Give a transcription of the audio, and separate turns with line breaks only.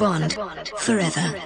bond forever.